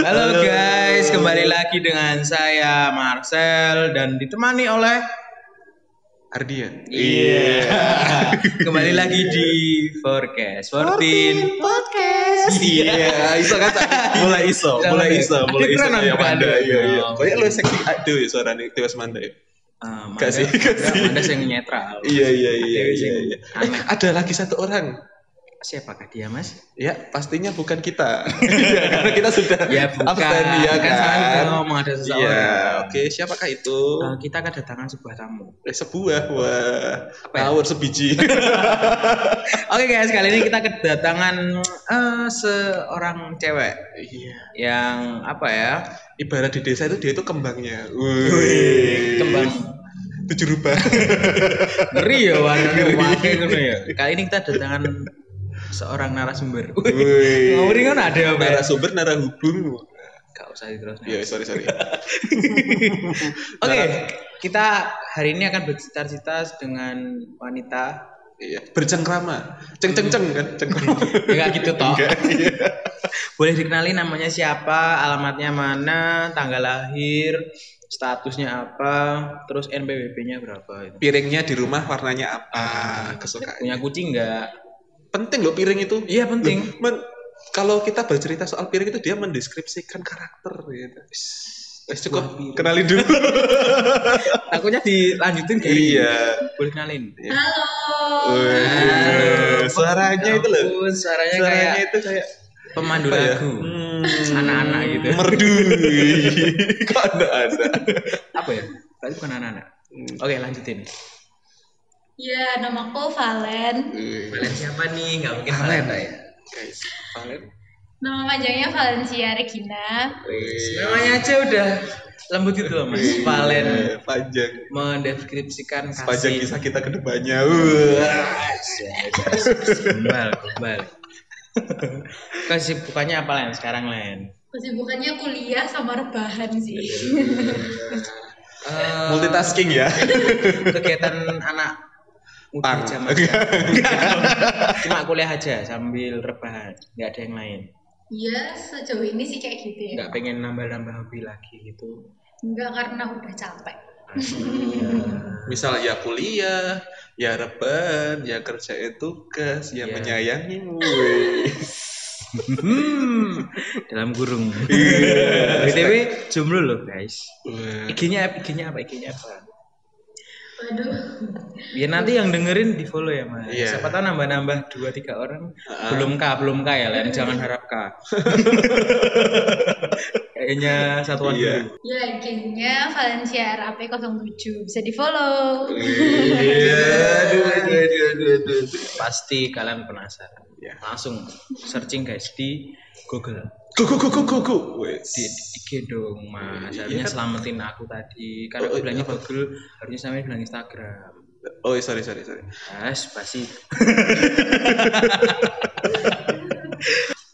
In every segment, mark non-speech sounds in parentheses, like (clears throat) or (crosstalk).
Halo guys, kembali lagi dengan saya Marcel dan ditemani oleh Ardian. Iya. (laughs) kembali lagi di Forecast 14 podcast. Iya, iso kan mulai iso, mulai iso, mulai iso ya bukan? Manda. Iya, iya. Oh, Kayak lu seksi aduh ya suaranya Dewas Manda ya. Ah, Gak sih, gak sih. Anda yang netral. Iya, iya, iya, Dewi iya, iya. Aneh. ada lagi satu orang. Siapakah dia, Mas? Ya, pastinya bukan kita. Iya, (laughs) Karena kita sudah Ya bukan. absen, ya kan kan. kita ngomong ada seseorang. oke, siapakah itu? Eh, kita kedatangan sebuah tamu. Eh, sebuah, wah, Apa ya? ngawur sebiji. (laughs) Oke guys, kali ini kita kedatangan eh, seorang cewek Iya. yang apa ya? Ibarat di desa itu dia itu kembangnya. Wih, kembang tujuh rubah. ngeri ya warnanya pakai ngono ya. Kali ini kita kedatangan seorang narasumber. Wih. (laughs) Ngawuri kan ada apa? ya? narasumber narahubung. Gak usah diterus. Iya, sorry sorry. (laughs) Oke, kita hari ini akan bercita-cita dengan wanita. Iya, bercengkrama. Ceng ceng ceng kan, cengkrama. (laughs) Ya nggak gitu toh. Enggak, iya. Boleh dikenali namanya siapa, alamatnya mana, tanggal lahir, statusnya apa, terus NPWP-nya berapa itu. Piringnya di rumah warnanya apa? Kesukaan. Punya kucing nggak? Penting loh piring itu. Iya penting. Loh, (laughs) men- kalau kita bercerita soal piring itu dia mendeskripsikan karakter gitu. Wis cukup piring. kenalin dulu. (laughs) Takutnya dilanjutin kayak gini. iya. Boleh kenalin. Halo. Wih, suaranya itu loh. Suaranya, Suaranya kayak itu kayak pemandu ya? lagu. Hmm, Anak-anak gitu. Merdu. (laughs) Kok ada ada. Apa ya? Berarti bukan anak-anak. Oke lanjutin. Ya, namaku Valen. Valen siapa nih? Gak mungkin Valen. Valen ya. Guys, Valen. Nama panjangnya Valencia Regina. Namanya aja udah lembut gitu loh mas. Valen panjang. mendeskripsikan Sepanjang kasih. kisah kita ke depannya. Wah. Kembal, kembal. Kesibukannya apa Len sekarang Len? Kesibukannya kuliah sama rebahan sih. Eh, Multitasking ya. kegiatan anak Pang. sekarang. (laughs) Cuma kuliah aja sambil rebahan, nggak ada yang lain. Iya, sejauh ini sih kayak gitu ya. Nggak pengen nambah-nambah hobi lagi gitu. Enggak karena udah capek. Misal ya kuliah, ya rebahan, ya kerjain tugas, ya Iya. menyayangimu. (laughs) Hmm, dalam kurung. Iya. BTW jomblo loh guys. IG-nya apa? IG-nya apa? Waduh. Biar nanti yang dengerin di follow ya mas. Iya. Siapa tahu nambah-nambah dua tiga orang. Ah. Belum kah, belum kah ya Len. Jangan harap kah. (laughs) Kayaknya satuan Iya. dulu. Ya, IG-nya Valencia RAP 07. Bisa di-follow. Iya, aduh, aduh, aduh, aduh, aduh. Pasti kalian penasaran. Ya. Langsung searching guys di Google. Go go. Wes. Di, IG dong mas. Iya. Harusnya selamatin aku tadi. Karena Oh, aku bilangnya apa? Google, harusnya sama bilang Instagram. Oh, sorry sorry sorry. Mas, pasti.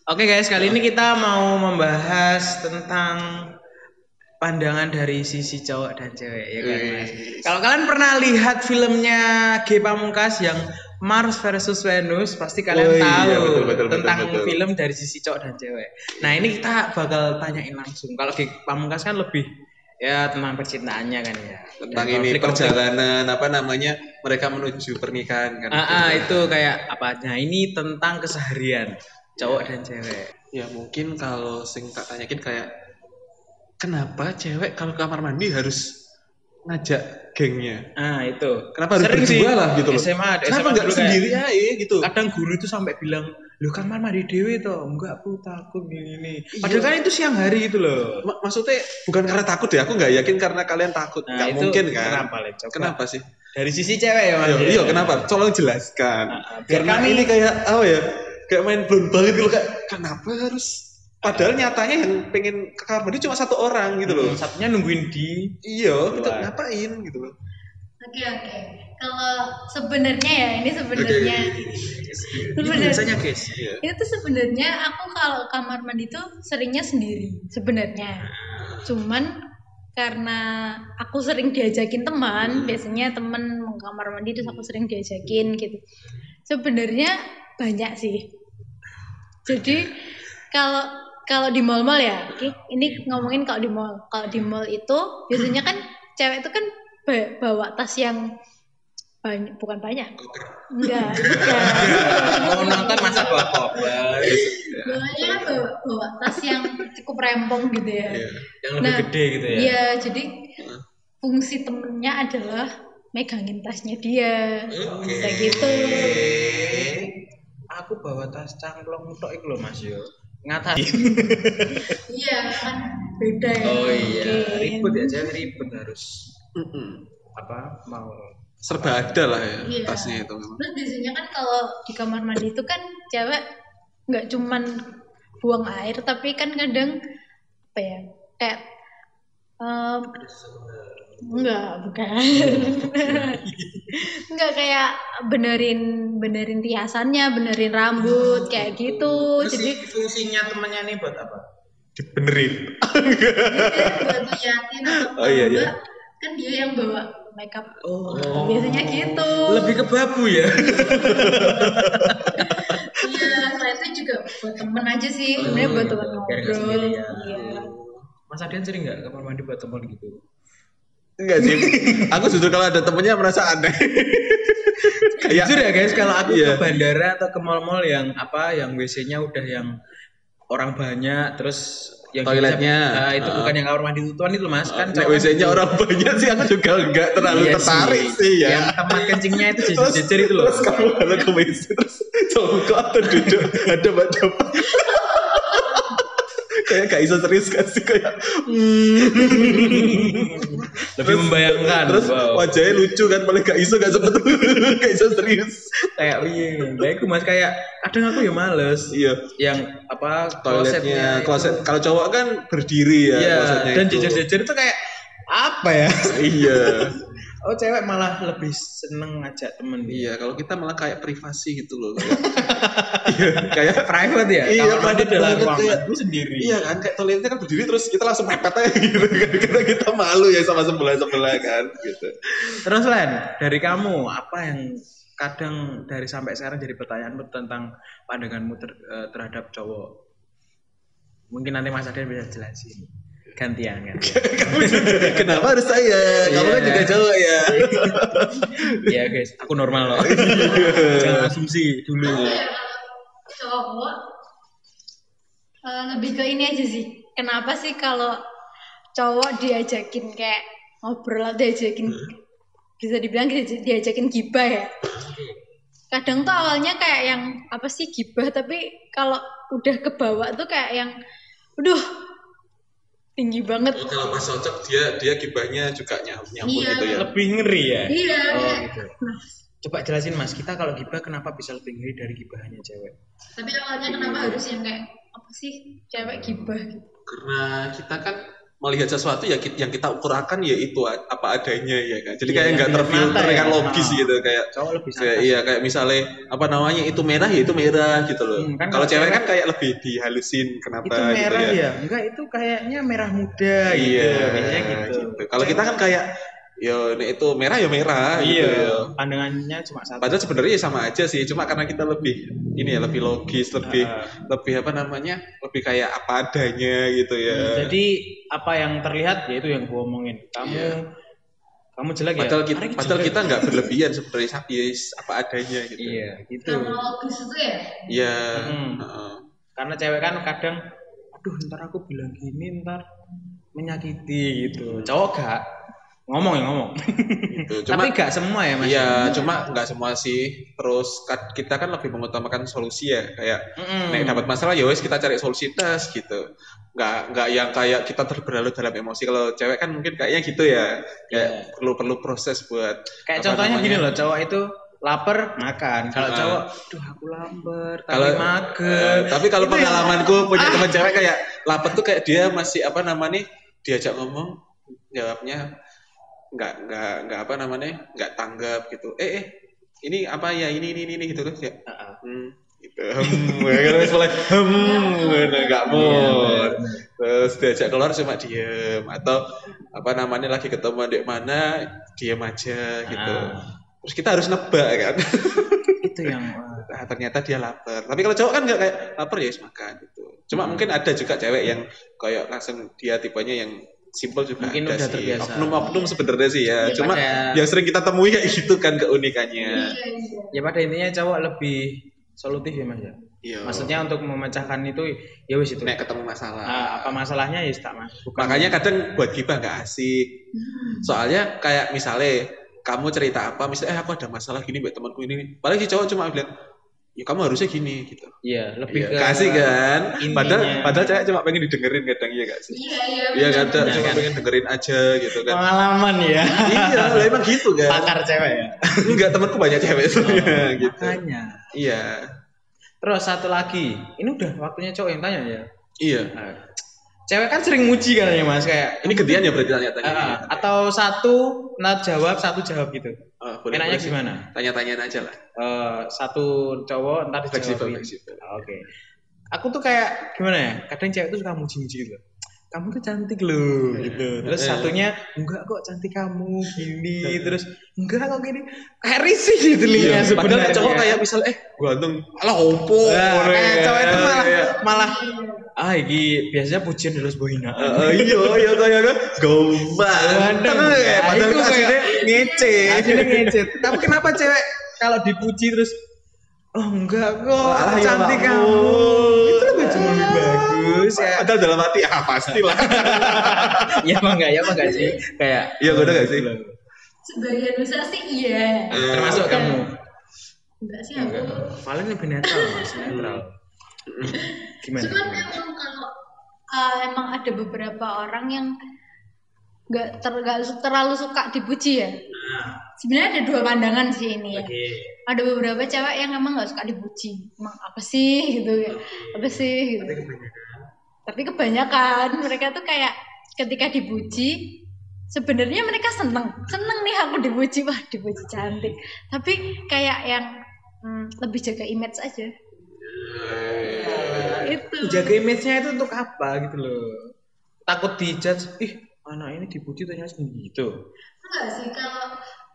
Oke guys, kali ini kita mau membahas tentang pandangan dari sisi cowok dan cewek ya kan Mas. Kalau kalian pernah lihat filmnya G Pamungkas yang Mars versus Venus, pasti kalian Oh iya, tahu betul, betul, tentang betul, betul. film dari sisi cowok dan cewek. Nah ini kita bakal tanyain langsung. Kalau G Pamungkas kan lebih ya tentang percintaannya kan ya. Tentang Dan ini konflik-konflik perjalanan apa namanya mereka menuju pernikahan kan. Ah, ah, itu kayak apanya? Ini tentang keseharian cowok dan cewek. Ya mungkin kalau sing tak tanyakin kayak kenapa cewek kalau kamar mandi harus ngajak gengnya? Ah, itu. Kenapa harus Sering berdua sih. lah gitu loh? SMA, ada Kenapa nggak sendiri aja gitu? Kadang guru itu sampai bilang, "Lu kamar mandi dewe toh." Enggak, aku takut gini nih. Iya. Padahal kan itu siang hari gitu loh. Ma- maksudnya bukan karena takut ya, aku nggak yakin karena kalian takut. Nah, nggak itu mungkin kan? Kenapa, Le? Coba. Kenapa sih? Dari sisi cewek ya, Mas. Iya, iya kenapa? Tolong jelaskan. Ah, ah, biar Karena kami- ini kayak apa ya? Kayak main belum banget gitu kayak kenapa harus padahal nyatanya yang pengen ke kamar mandi cuma satu orang gitu loh. Hmm, Satunya nungguin di Iya, gitu ngapain gitu loh. Oke, oke. Kalau sebenarnya ya, ini sebenarnya Ini Sebenarnya- biasanya, guys. Iya. itu tuh sebenarnya aku kalau kamar mandi tuh seringnya sendiri sebenarnya cuman karena aku sering diajakin teman biasanya teman mau kamar mandi terus aku sering diajakin gitu sebenarnya banyak sih Jadi kalau kalau di mall-mall ya, oke, ini ngomongin kalau di mall. Kalau di mall itu biasanya kan cewek itu kan ba- bawa tas yang banyak, bukan banyak. Enggak, enggak. Mau nonton masa bawa koper Bawanya kan bawa, bawa tas yang cukup rempong gitu ya. Iya. yang lebih Nah, gede gitu ya. Iya, jadi fungsi temennya adalah megangin tasnya dia. Bisa gitu. Oke. Aku bawa tas cangklong tok iku lho Mas yo. Ngatasi. (laughs) Iya, kan beda ya. Oh iya, mungkin. ribet ya, cewek ribet harus Mm-mm. apa mau serba ada lah ya Iya. tasnya itu memang Terus biasanya kan kalau di kamar mandi itu kan cewek nggak cuman buang air tapi kan kadang apa ya kayak em, enggak bukan. (laughs) Enggak kayak benerin benerin riasannya benerin rambut kayak gitu. Terus jadi si fungsinya temannya nih buat apa? dibenerin. Buat liatin Oh, iya, iya. kan dia yang bawa makeup. Oh, biasanya gitu. Lebih ke babu ya. iya selain itu juga buat temen aja sih. Sebenarnya buat temen Biar nggak ngobrol. sendirian. iya Mas Adian sering nggak kamar mandi buat teman gitu? enggak sih aku justru kalau ada temennya merasa aneh (laughs) kayak Jujur ya guys, kalau aku Iya. ke bandara atau ke mall-mall yang apa, yang WC-nya udah yang orang banyak, terus yang Toiletnya. Nah, itu Ah. bukan yang kamar mandi tutuan itu mas, kan cowok WC-nya orang banyak sih aku juga enggak terlalu Iya tertarik sih, ya. Yang tempat kencingnya itu jejer-jejer itu loh. Terus kamu kalau ke WC terus cowok atau duduk ada pada kayak gak bisa serius kan sih kayak hmm. Lebih membayangkan. terus wow. wajahnya lucu kan paling gak iso gak sempet (laughs) gak iso serius kayak iya, baik mas kayak kadang aku ya males. iya Yang apa toiletnya kloset itu. kalau cowok kan berdiri ya Iya, dan jejer-jejer itu kayak apa ya? iya (laughs) Oh cewek malah lebih seneng ngajak temen. iya kalau kita malah kayak privasi gitu loh kayak (laughs) iya kayak Private ya? Iya, adalah banget, ruangan kayak- lu sendiri. Iya kan, kayak toiletnya kan berdiri terus kita langsung mepet aja gitu kan. Karena kita malu ya sama sebelah-sebelah kan gitu. Terus Len, dari kamu apa yang kadang dari sampai sekarang jadi pertanyaanmu tentang pandanganmu ter- eh, terhadap cowok? Mungkin nanti Mas Adian bisa jelasin. Gantian, gantian. (laughs) Kenapa harus saya? Kamu kan Iya. juga cowok ya. (laughs) Iya guys, aku normal loh. (laughs) Jangan asumsi dulu. cowok eh, lebih ke ini aja sih kenapa sih kalau cowok diajakin kayak ngobrol atau diajakin bisa dibilang dia- diajakin gibah ya kadang tuh awalnya kayak yang apa sih gibah tapi kalau udah ke bawah tuh kayak yang aduh tinggi banget Oh, kalau pas cocok dia dia gibahnya juga nyambung, nyambung Iya. gitu ya. Lebih ngeri ya? iya Oh gitu. Coba jelasin Mas, kita kalau gibah kenapa bisa lebih ngeri dari gibahannya cewek? tapi awalnya kenapa harus yang kayak apa sih cewek gibah gitu Karena kita kan melihat sesuatu ya yang kita ukurakan ya itu apa adanya ya kan. Jadi Iya, kayak nggak terfilter ya. kan logis Ah. gitu kayak Cowok lebih kayak iya kayak misalnya apa namanya itu merah ya itu merah gitu loh. Hmm, kan kalau cewek kan kayak lebih dihalusin kenapa Itu merah gitu ya? Enggak, itu kayaknya merah muda gitu. Iya, Biasanya gitu. Kalau kita kan kayak ya ini itu merah ya merah gitu iya, ya. pandangannya cuma satu. Padahal sebenarnya ya sama aja sih, cuma karena kita lebih ini ya lebih logis, lebih Ah. lebih apa namanya? lebih kayak apa adanya gitu ya. Hmm, Jadi apa yang terlihat ya itu yang gua omongin. Kamu Iya. kamu jelek ya? padahal kita, Hari ini padahal jelek. kita nggak berlebihan sebenarnya ya, apa adanya gitu. Iya, gitu. sama logis itu ya Iya. Hmm. heeh. Karena cewek kan kadang aduh ntar aku bilang gini ntar menyakiti gitu. Cowok gak ngomong ya ngomong. gitu. Cuma Tapi gak semua ya Mas. Iya, cuma nggak semua sih. Terus kita kan lebih mengutamakan solusi ya, kayak Mm-mm. nek dapat masalah ya wes kita cari solusi tes gitu. Nggak nggak yang kayak kita terberlalu dalam emosi. Kalau cewek kan mungkin kayaknya gitu ya, kayak Iya. perlu perlu proses buat Kayak contohnya namanya? gini loh, cowok itu lapar makan. Kalau Ah. cowok, duh aku lapar, tapi Kalau- mager. Eh, tapi kalau pengalamanku punya Ah. teman (laughs) cewek kayak lapar tuh kayak dia masih apa namanya diajak ngomong jawabnya nggak nggak nggak apa namanya nggak tanggap gitu. Eh eh ini apa ya ini ini ini gitu terus ya. Heeh. Hmm, gitu. Terus mulai hmm, nggak Iya, bener. Terus diajak keluar cuma diem atau apa namanya lagi ketemu di mana diem aja gitu. Ah. Terus kita harus nebak kan. (laughs) itu yang wah, ah, ternyata dia lapar tapi kalau cowok kan nggak kayak lapar ya makan gitu cuma Hmm. mungkin ada juga cewek yang kayak langsung dia tipenya yang simple juga Mungkin ada udah sih terbiasa. oknum-oknum sebenarnya sih ya, Ya, cuma pada- yang sering kita temui kayak gitu kan keunikannya Iya, iya. Ya pada intinya cowok lebih solutif ya mas ya. iya Maksudnya untuk memecahkan itu ya wis itu. nek ketemu masalah Ah, apa masalahnya ya tak mas. Bukan makanya kadang buat gibah nggak asik soalnya kayak misalnya kamu cerita apa misalnya eh aku ada masalah gini buat temanku ini paling si cowok cuma bilang ya kamu harusnya gini gitu Iya lebih Iya, ke kasih kan intinya. padahal padahal cewek cuma pengen didengerin kadang iya gak sih Iya, iya. iya benar. cuma pengen dengerin aja gitu kan pengalaman ya. iya lah emang gitu kan Pakar cewek ya. enggak temanku banyak cewek sebenarnya gitu Makanya. iya Terus satu lagi, ini udah waktunya cowok yang tanya ya. iya Nah, cewek kan sering muji kan ya mas kayak ini gantian ya berarti tanya-tanya ah, atau satu nah jawab satu jawab gitu. Ah, boleh, Enaknya boleh gimana? tanya-tanyaan aja lah Eh, satu cowok ntar fleksibel Oke. Aku tuh kayak gimana ya? Kadang cewek tuh suka muji-muji gitu. Kamu tuh cantik loh gitu. Terus Eh. satunya enggak kok cantik kamu gini. Terus enggak kok gini. Kayak risih gitu Iya, linya padahal sebenarnya. cowok kayak misal eh ganteng alah opo Nah, kayak ya. cowok itu malah Iya. malah ah iki biasanya pujian terus boh hinaan. Eh, iya iya kayak kan gombal Ganteng. ya Nah, padahal itu aslinya kayak- ngece Akhirnya ngecet. Tapi kenapa cewek kalau dipuji terus Oh enggak kok, Alah, ya cantik kamu. Itu bagus ya. padahal dalam hati ah pastilah (laughs) ya emang enggak ya emang enggak sih kayak iya gue gak sih Sebagian besar sih iya. Eh, termasuk kamu Enggak sih aku. paling lebih netral mas netral (laughs) gimana Cuman emang kalau uh, emang ada beberapa orang yang nggak ter, terlalu suka dipuji ya. Sebenarnya ada dua pandangan sih ini ya. oke Ada beberapa cewek yang emang nggak suka dipuji. Emang apa sih gitu ya? Apa sih gitu. Tapi kebanyakan mereka tuh kayak ketika dipuji sebenarnya mereka seneng. Seneng nih aku dipuji. Wah dipuji cantik. Tapi kayak yang hmm, lebih jaga image aja. Itu. jaga image-nya itu untuk apa gitu loh? Takut dijudge ih anak ini dipuji ternyata gitu. Enggak sih kalau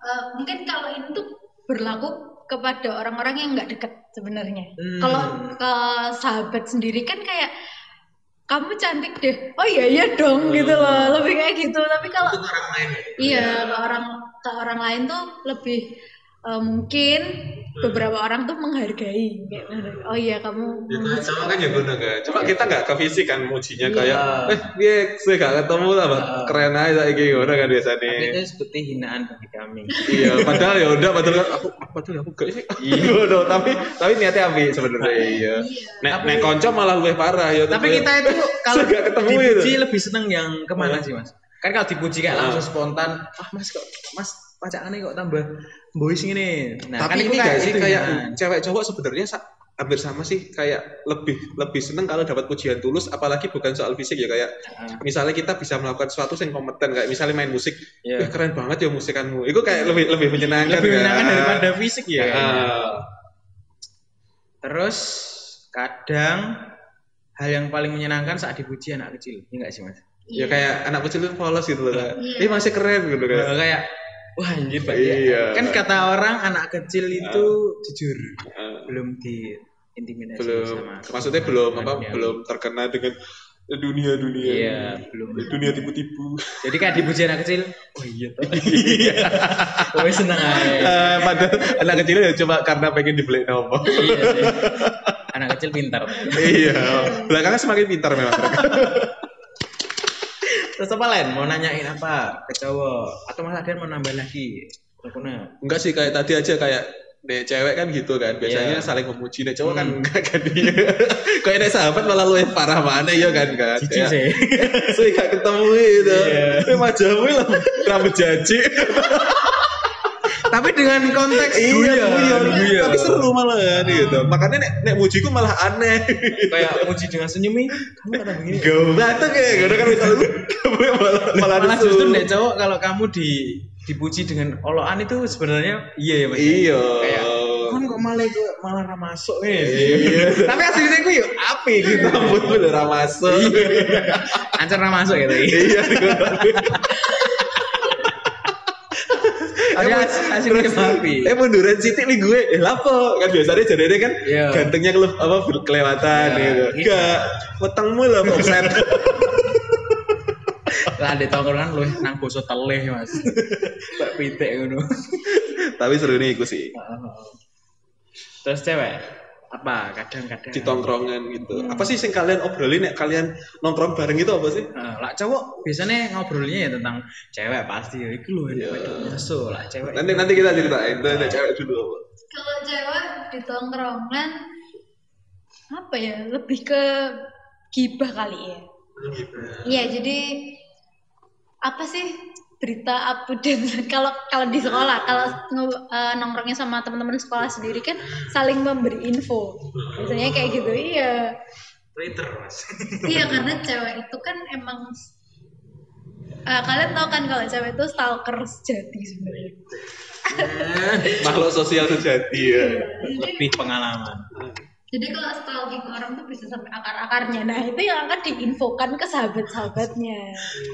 eh, mungkin kalau ini tuh berlaku kepada orang-orang yang nggak deket sebenarnya. Hmm. kalau ke sahabat sendiri kan kayak kamu cantik deh. Oh iya iya dong gitu loh. Lebih kayak gitu. Tapi kalau orang lain iya ke orang ke orang lain tuh lebih eh, mungkin beberapa orang tuh menghargai kayak oh iya kamu Ya, kan, kan ya guna kan. Cuma kita nggak ke fisik kan mujinya Iya. kayak eh dia saya gak ketemu lah. Iya. keren aja saiki ngono kan tapi biasanya. itu seperti hinaan bagi kami iya, padahal ya udah padahal kan aku padahal aku gak sih. Iya, (laughs) tapi tapi niatnya ambil sebenarnya iya. Nek Tapi- nek konco malah lebih parah ya. tapi kita itu (laughs) kalau nggak ketemu dipuji itu. lebih seneng yang ke mana sih mas kan kalau dipuji kayak Ah. langsung spontan ah mas kok mas pacakannya kok tambah boys gini nah tapi kan ini gak sih itu kayak hinaan. cewek cowok sebenarnya sa- hampir sama sih kayak lebih lebih seneng kalau dapat pujian tulus apalagi bukan soal fisik ya kayak Ah, misalnya kita bisa melakukan sesuatu yang kompeten kayak misalnya main musik iya. Wih, keren banget ya musikanmu itu kayak lebih lebih menyenangkan lebih kan? menyenangkan daripada fisik ya Ah. terus kadang hal yang paling menyenangkan saat dipuji anak kecil ya enggak sih mas ya kayak anak kecil itu polos gitu loh kayak, Iya. eh masih keren gitu kayak Nah, kayak wah anjir Pak. Iya. ya. kan kata orang anak kecil itu jujur Ah, belum di intimidasi belum. sama maksudnya belum apa dunia. belum terkena dengan dunia dunia iya belum. Dunia tipu-tipu. Jadi kayak dipuji anak kecil oh iya toh (laughs) oh seneng aja Eh, padahal anak kecil ya cuma karena pengen dibeli nopo iya sih. Anak kecil pintar. Iya. Belakangan semakin pintar memang. (laughs) terus apa lain mau nanyain apa ke cowok? Atau mas Adian mau nambah lagi? Pokoknya enggak sih kayak tadi aja kayak Nek cewek kan gitu kan. Biasanya Iya. saling memuji nek cowok kan Hmm. enggak kan. Dia (laughs) kayak nek sahabat malah lu yang parah mana ya kan kan? Cici sih. (laughs) Saya gak ketemu itu Iya. tapi majamu lah rambut jaji (laughs) tapi dengan konteks iya guyon, guyon guyon. tapi seru malah gitu. Makanya nek nek mujiku malah aneh. Kayak muji dengan senyum nih kamu kata begini Gak batu kayak gitu kan misalnya kamu yang malah malah malah justru deh cowok kalau kamu di dipuji dengan olokan itu sebenarnya iya ya mas? Iya. Kayak kan kok malah gue malah ra masuk nih Iya. (laughs) tapi aslinya gue yuk api gitu rambut lu udah masuk. Ancar ra masuk gitu iya (laughs) Ada hasilnya babi. Eh munduran sitik nih gue. Eh lapo? Kan biasanya jadi kan Iya. gantengnya kelep apa kelewatan Iya. gitu. Enggak, wetengmu lah offset. (laughs) Lah di tongkrongan lu nang boso teleh Mas. (laughs) Mbak pitik ngono. Tapi seru nih iku sih. Terus cewek apa kadang-kadang Di tongkrongan gitu. Apa sih sing kalian obrolin nek kalian nongkrong bareng itu apa sih? Nah, lah cowok biasanya ngobrolnya ya tentang cewek pasti ya itu loh ya so lah cewek Nanti nanti kita ceritain. Nek cewek dulu apa? Kalau cewek di tongkrongan apa ya lebih ke gibah kali ya. Iya jadi apa sih berita update (laughs) kalau kalau di sekolah kalau eh, nongkrongnya sama teman-teman sekolah sendiri kan saling memberi info. Biasanya kayak gitu iya. Twitter mas. (laughs) Iya karena cewek itu kan emang eh, kalian tahu kan kalau cewek itu stalker sejati sebenarnya. Makhluk sosial sejati ya. lebih pengalaman Jadi kalau stalking orang tuh bisa sampai akar-akarnya. Nah itu yang akan diinfokan ke sahabat-sahabatnya.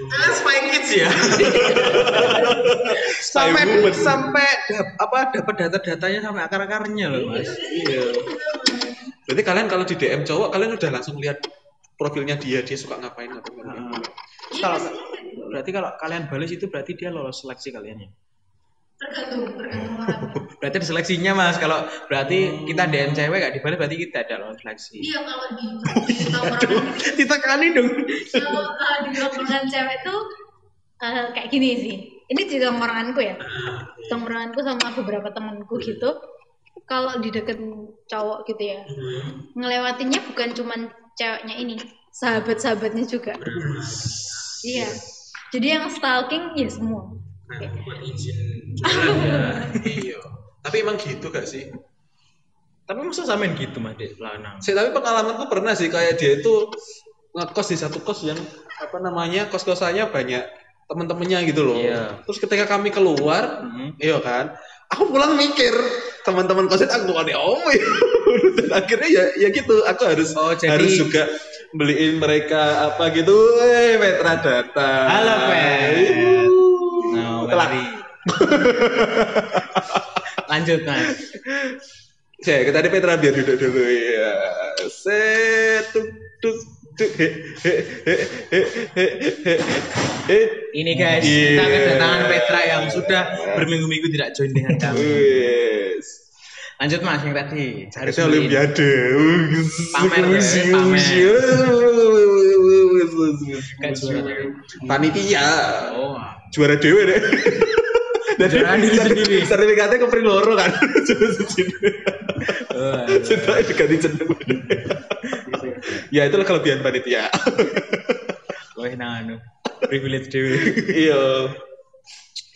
ah spy kids ya (laughs) sampai woman. sampai dap- apa dapat data-datanya sampai akar-akarnya loh mas Iya. Berarti kalian kalau di DM cowok kalian udah langsung lihat profilnya dia, dia suka ngapain atau Ah. enggak. Iya, kalau berarti kalau kalian balas itu berarti dia lolos seleksi kalian ya tergantung tergantung orang. (laughs) berarti ada seleksinya mas kalau berarti kita DM cewek gak dibalas berarti kita ada lolos seleksi Iya kalau di, (laughs) di tongkrongan kita kali dong kalau eh, di tongkrongan cewek tuh eh, kayak gini sih. Ini di tongkronganku ya. Tongkronganku sama beberapa temanku gitu. Kalau di deket cowok gitu ya, ngelewatinnya bukan cuman ceweknya ini, sahabat-sahabatnya juga. Iya. Jadi yang stalking ya semua. Iya. Tapi emang gitu gak sih? tapi masa samain gitu mas dek lanang Sih, tapi pengalamanku pernah sih kayak dia itu ngekos di satu kos yang apa namanya kos-kosannya banyak temen-temennya gitu loh. Iya. Terus ketika kami keluar, Mhm. iya kan, aku pulang mikir teman-teman kosan aku ada om ya. Dan akhirnya ya ya gitu, aku harus Oh, jadi- harus juga beliin mereka apa gitu. Eh, Petra datang. Halo, Pet. Mari. (laughs) Lanjut mas. Cek, tadi Petra biar duduk dulu ya. Set tuk tuk tuk he he he. Ini guys, Iya. kita kedatangan Petra yang sudah berminggu-minggu tidak join dengan kami. Wes. Lanjut mas yang tadi. Cari Harusnya Olimpiade. Pamer, ya, pamer. Panitia. Oh, Juara dewe deh. (laughs) Diri sendiri. sertifikatnya ke loro kan. oh, Sudah diganti jeneng. ya itulah kelebihan panitia. Wah, nah, anu. Privilege dewe. iya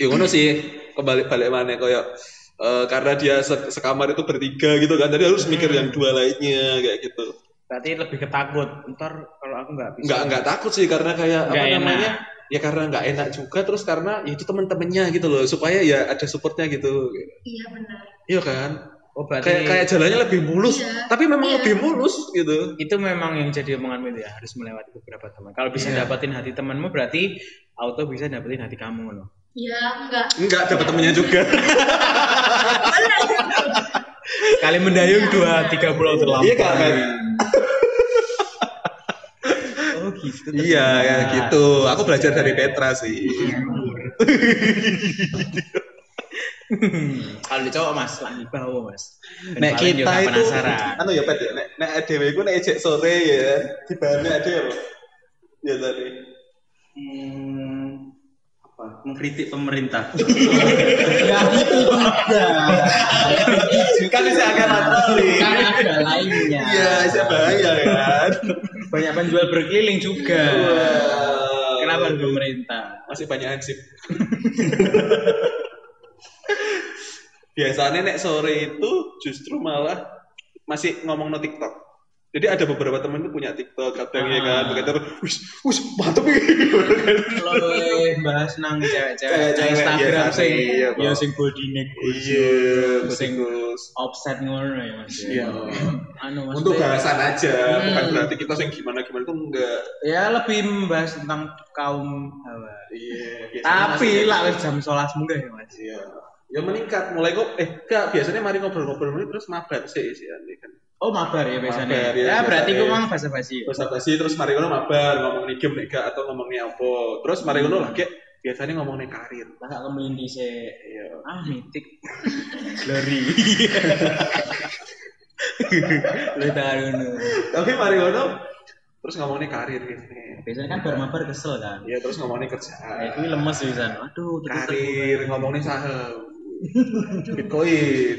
ya ngono sih kembali balik mana kayak eh, karena dia se- sekamar itu bertiga gitu kan tadi harus mikir yang dua lainnya kayak gitu Berarti lebih ketakut. Ntar kalau aku nggak bisa. nggak nggak takut sih karena kayak Nggak apa enak. namanya ya karena nggak enak juga terus karena ya itu teman-temannya gitu loh supaya ya ada supportnya gitu Iya benar. iya kan Oh, berarti kayak kayak jalannya lebih mulus Iya. tapi memang Iya. lebih mulus gitu itu memang yang jadi omonganmu itu ya harus melewati beberapa teman. Kalau bisa Iya. dapatin hati temanmu berarti auto bisa dapetin hati kamu loh. Iya enggak. enggak dapat temennya juga Kali mendayung dua tiga pulau terlampau. Iya, kan? Oh gitu. iya ya gitu aku belajar dari Petra sih Kalau di cowok mas lagi bawa mas. Nek kita itu penasaran. anu ya Pet ya, nek nek dhewe iku nek ejek sore ya, dibane ada ya? Ya tadi. Hmm, apa? Mengkritik pemerintah. (laughs) Kan bisa agak patroli. kan ada lainnya. Iya, bisa bahaya kan. Banyak penjual berkeliling juga. Wah. Kenapa di pemerintah? Masih banyak hansip. Biasanya nek sore itu justru malah masih ngomong no TikTok. Jadi ada beberapa temen tuh punya TikTok kadang ya kan, Ah. begitu wis wis mantep ya. Lo bahas nang cewek-cewek Instagram iya, sing iya, ya sing body neck Iya, sing offset ngono ya Mas. Iya. (clears throat) Anu Mas. Untuk bahasan aja, Hmm. bukan berarti kita yang gimana gimana tuh enggak. Ya lebih membahas tentang kaum hawa. Iya. Tapi lah wis jam 11 muda ya Mas. Iya. ya meningkat mulai kok eh enggak biasanya mari ngobrol-ngobrol terus mabar sih sih kan Oh mabar ya biasanya. Mabar, ya, ya, berarti biasanya. gue mang basa basi. basa basi terus mari ngono mabar ngomong nih game gak atau ngomong nih apa terus mari ngono lagi biasanya ngomong nih karir Masa kemelindi sih. iya Ah mitik. (laughs) Glory. (laughs) Lu tahu tapi mari ngono terus ngomong nih karir gitu Biasanya kan bar mabar kesel kan. ya terus ngomong nih Nah, kerjaan itu lemes bisa. Aduh, karir ngomong nih saham (laughs) bitcoin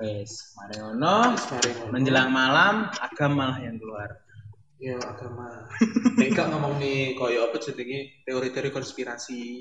Wes, mari ngono. terus mari ngono Menjelang malam, agam malah yang keluar. ya agama nek gak ngomong nih koyo apa jenenge teori-teori konspirasi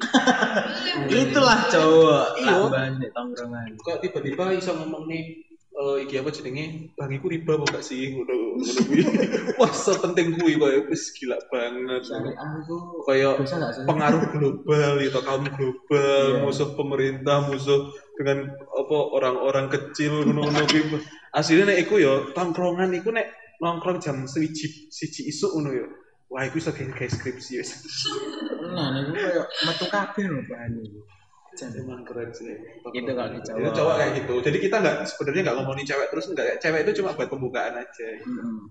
(laughs) Itulah cowok. Iya. Tambah di tongkrongan. kok tiba-tiba iso ngomong nih eh iki apa jenenge? Bang iku riba apa gak sih? Ngono ngono kuwi. (laughs) Wah sepenting kuwi koyo wis gila banget. Itu koyo pengaruh global gitu kaum global Iya. musuh pemerintah musuh dengan apa orang-orang kecil ngono-ngono kuwi. Aslinya nek iku yo tongkrongan iku nek nongkrong jam siji siji isuk ngono yo wah iku iso kayak skripsi wis. Nah, gue kayak metu kabeh loh bahan emang keren sih Itu kalau di Jawa. itu cowok kayak gitu jadi kita nggak sebenarnya nggak ngomongin cewek terus nggak cewek itu cuma buat pembukaan aja Mm-mm.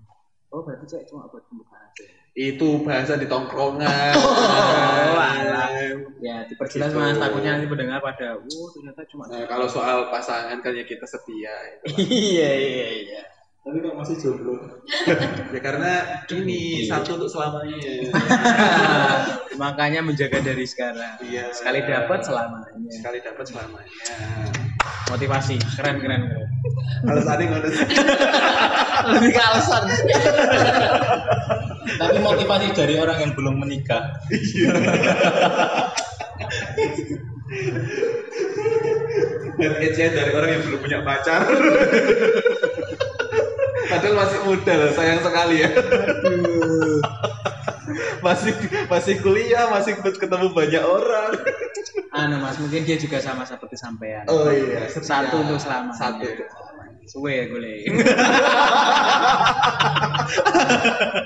Oh, berarti cek cuma buat pembukaan aja. itu bahasa di tongkrongan (laughs) Oh. Ya, diperjelas Gitu. mas. Takutnya nanti pendengar pada, oh ternyata cuma. Nah, kalau soal pasangan kan ya kita setia (laughs) iya, iya, iya. Tapi kok masih jomblo? (laughs) ya karena ini Iya. satu untuk selamanya. (laughs) Makanya menjaga dari sekarang. Iya. Sekali dapat selamanya. Sekali dapat selamanya. Motivasi, keren, keren. Kalau tadi ngono. (laughs) Lebih ke alasan. Tapi motivasi dari orang yang belum menikah. Dan age dari orang yang belum punya pacar. Padahal masih muda loh, sayang sekali ya. masih masih kuliah, masih ketemu banyak orang. Anu mas, mungkin dia juga sama seperti sampean. Oh iya, Satu untuk selamanya. Satu. Suwe gue. (laughs)